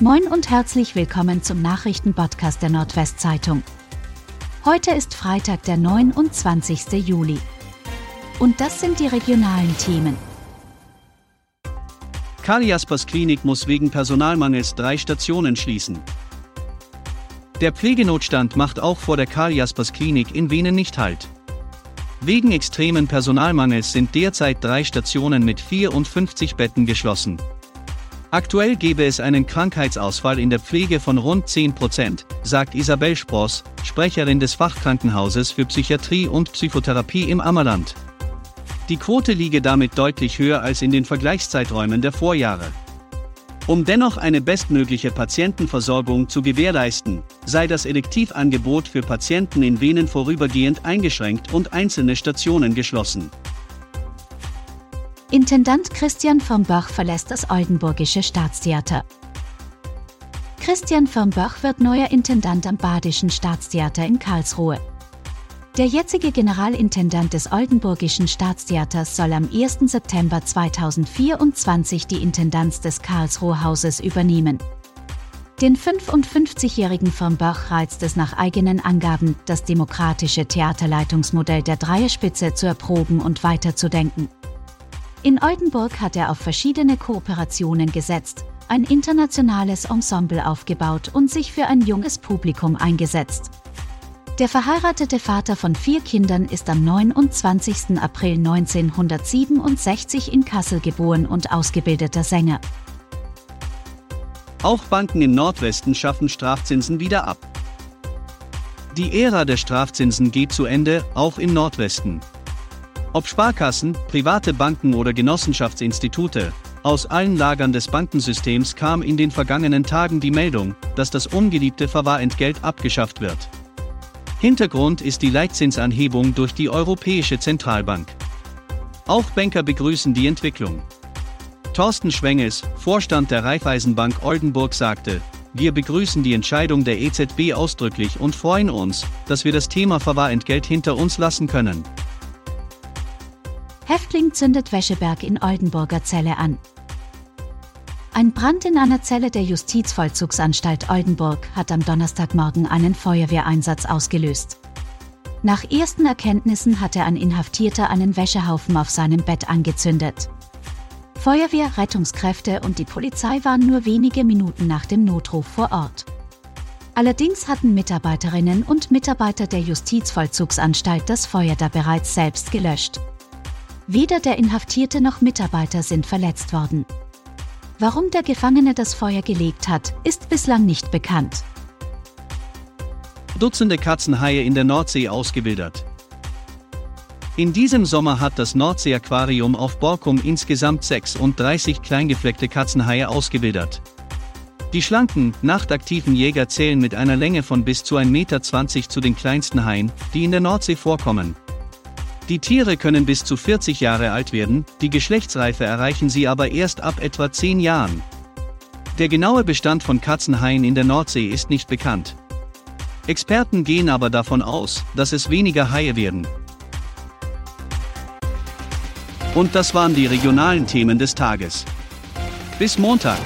Moin und herzlich willkommen zum Nachrichtenpodcast der Nordwestzeitung. Heute ist Freitag, der 29. Juli. Und das sind die regionalen Themen. Karl Jaspers Klinik muss wegen Personalmangels drei Stationen schließen. Der Pflegenotstand macht auch vor der Karl Jaspers Klinik in Wenen nicht Halt. Wegen extremen Personalmangels sind derzeit drei Stationen mit 54 Betten geschlossen. Aktuell gäbe es einen Krankheitsausfall in der Pflege von rund 10 Prozent, sagt Isabel Spross, Sprecherin des Fachkrankenhauses für Psychiatrie und Psychotherapie im Ammerland. Die Quote liege damit deutlich höher als in den Vergleichszeiträumen der Vorjahre. Um dennoch eine bestmögliche Patientenversorgung zu gewährleisten, sei das Elektivangebot für Patienten in Venen vorübergehend eingeschränkt und einzelne Stationen geschlossen. Intendant Christian vom Bach verlässt das Oldenburgische Staatstheater. Christian vom Bach wird neuer Intendant am Badischen Staatstheater in Karlsruhe. Der jetzige Generalintendant des Oldenburgischen Staatstheaters soll am 1. September 2024 die Intendanz des Karlsruher Hauses übernehmen. Den 55-jährigen von Bach reizt es nach eigenen Angaben, das demokratische Theaterleitungsmodell der Dreierspitze zu erproben und weiterzudenken. In Oldenburg hat er auf verschiedene Kooperationen gesetzt, ein internationales Ensemble aufgebaut und sich für ein junges Publikum eingesetzt. Der verheiratete Vater von vier Kindern ist am 29. April 1967 in Kassel geboren und ausgebildeter Sänger. Auch Banken im Nordwesten schaffen Strafzinsen wieder ab. Die Ära der Strafzinsen geht zu Ende, auch im Nordwesten. Ob Sparkassen, private Banken oder Genossenschaftsinstitute, aus allen Lagern des Bankensystems kam in den vergangenen Tagen die Meldung, dass das ungeliebte Verwahrentgelt abgeschafft wird. Hintergrund ist die Leitzinsanhebung durch die Europäische Zentralbank. Auch Banker begrüßen die Entwicklung. Thorsten Schwenges, Vorstand der Raiffeisenbank Oldenburg sagte, wir begrüßen die Entscheidung der EZB ausdrücklich und freuen uns, dass wir das Thema Verwahrentgelt hinter uns lassen können. Häftling zündet Wäscheberg in Oldenburger Zelle an. Ein Brand in einer Zelle der Justizvollzugsanstalt Oldenburg hat am Donnerstagmorgen einen Feuerwehreinsatz ausgelöst. Nach ersten Erkenntnissen hatte ein Inhaftierter einen Wäschehaufen auf seinem Bett angezündet. Feuerwehr, Rettungskräfte und die Polizei waren nur wenige Minuten nach dem Notruf vor Ort. Allerdings hatten Mitarbeiterinnen und Mitarbeiter der Justizvollzugsanstalt das Feuer da bereits selbst gelöscht. Weder der Inhaftierte noch Mitarbeiter sind verletzt worden. Warum der Gefangene das Feuer gelegt hat, ist bislang nicht bekannt. Dutzende Katzenhaie in der Nordsee ausgewildert. In diesem Sommer hat das Nordsee-Aquarium auf Borkum insgesamt 36 kleingefleckte Katzenhaie ausgewildert. Die schlanken, nachtaktiven Jäger zählen mit einer Länge von bis zu 1,20 Meter zu den kleinsten Haien, die in der Nordsee vorkommen. Die Tiere können bis zu 40 Jahre alt werden, die Geschlechtsreife erreichen sie aber erst ab etwa 10 Jahren. Der genaue Bestand von Katzenhaien in der Nordsee ist nicht bekannt. Experten gehen aber davon aus, dass es weniger Haie werden. Und das waren die regionalen Themen des Tages. Bis Montag.